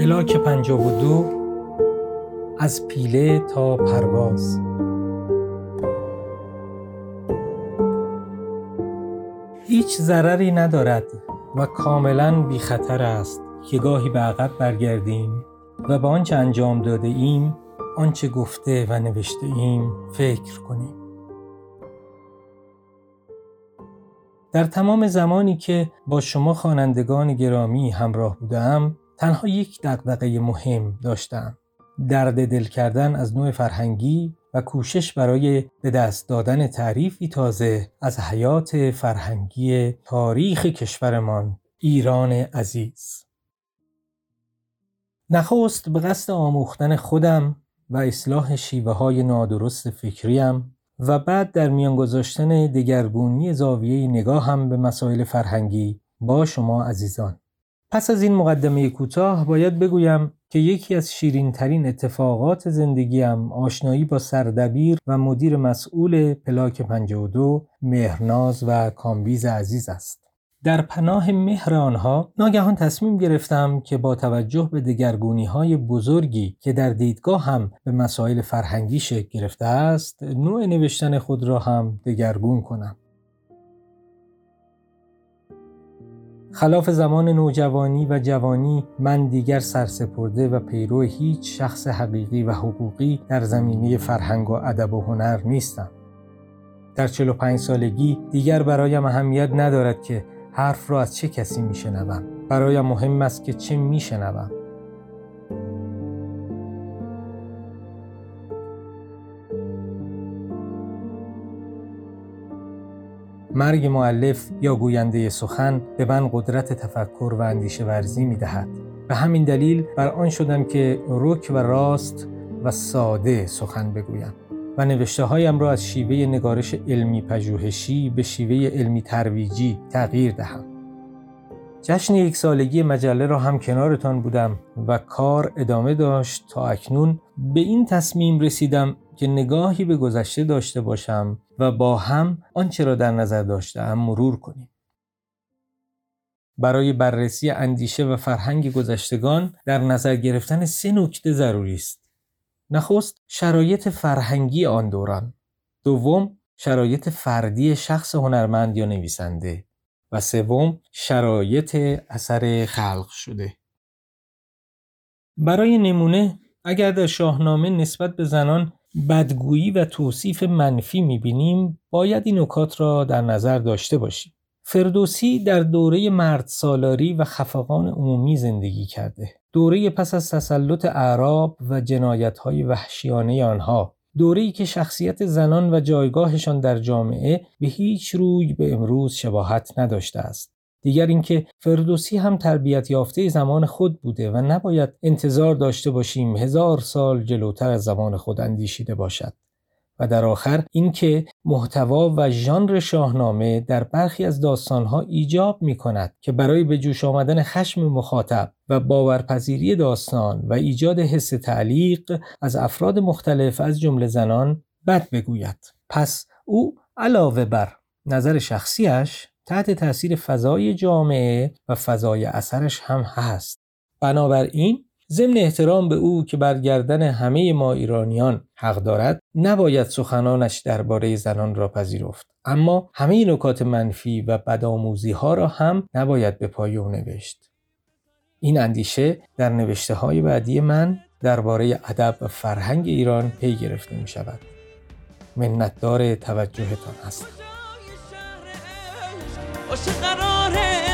و دو از پیله تا پرواز. هیچ ضرری ندارد و کاملا بی خطر است که گاهی به عقب برگردیم و به آنچه انجام داده ایم آنچه گفته و نوشته ایم فکر کنیم. در تمام زمانی که با شما خوانندگان گرامی همراه بودم تنها یک دقدقه مهم داشتم. درد دل کردن از نوع فرهنگی و کوشش برای به دست دادن تعریفی تازه از حیات فرهنگی تاریخ کشورمان ایران عزیز. نخست به قصد آموختن خودم و اصلاح شیوه های نادرست فکریم و بعد در میان گذاشتن دگرگونی زاویه نگاهم به مسائل فرهنگی با شما عزیزان. پس از این مقدمه کوتاه باید بگویم که یکی از شیرین ترین اتفاقات زندگیم آشنایی با سردبیر و مدیر مسئول پلاک 52 مهرناز و کامبیز عزیز است. در پناه مهر آنها ناگهان تصمیم گرفتم که با توجه به دگرگونی های بزرگی که در دیدگاه هم به مسائل فرهنگی شکل گرفته است نوع نوشتن خود را هم دگرگون کنم. خلاف زمان نوجوانی و جوانی من دیگر سرسپرده و پیرو هیچ شخص حقیقی و حقوقی در زمینه فرهنگ و ادب و هنر نیستم. در 45 سالگی دیگر برایم اهمیت ندارد که حرف را از چه کسی میشنوم. برایم مهم است که چه میشنوم. مرگ معلف یا گوینده سخن به من قدرت تفکر و اندیشه ورزی می دهد. به همین دلیل بر آن شدم که رک و راست و ساده سخن بگویم و نوشته هایم را از شیوه نگارش علمی پژوهشی به شیوه علمی ترویجی تغییر دهم. جشن یک سالگی مجله را هم کنارتان بودم و کار ادامه داشت تا اکنون به این تصمیم رسیدم که نگاهی به گذشته داشته باشم و با هم آنچه را در نظر داشتم مرور کنیم. برای بررسی اندیشه و فرهنگ گذشتگان در نظر گرفتن سه نکته ضروری است. نخست شرایط فرهنگی آن دوران. دوم شرایط فردی شخص هنرمند یا نویسنده و سوم شرایط اثر خلق شده. برای نمونه اگر در شاهنامه نسبت به زنان بدگویی و توصیف منفی می‌بینیم باید این نکات را در نظر داشته باشیم. فردوسی در دوره مرد سالاری و خفقان عمومی زندگی کرده. دوره پس از تسلط اعراب و جنایت های وحشیانه آنها دوره که شخصیت زنان و جایگاهشان در جامعه به هیچ روی به امروز شباهت نداشته است. دیگر اینکه فردوسی هم تربیت یافته زمان خود بوده و نباید انتظار داشته باشیم هزار سال جلوتر از زمان خود اندیشیده باشد. و در آخر اینکه محتوا و ژانر شاهنامه در برخی از داستانها ایجاب می کند که برای به جوش آمدن خشم مخاطب و باورپذیری داستان و ایجاد حس تعلیق از افراد مختلف از جمله زنان بد بگوید پس او علاوه بر نظر شخصیش تحت تاثیر فضای جامعه و فضای اثرش هم هست. بنابراین ضمن احترام به او که برگردن همه ما ایرانیان حق دارد نباید سخنانش درباره زنان را پذیرفت. اما همه نکات منفی و بدآموزی ها را هم نباید به پای او نوشت. این اندیشه در نوشته های بعدی من درباره ادب و فرهنگ ایران پی گرفته می شود منتدار توجهتان هستم. قراره.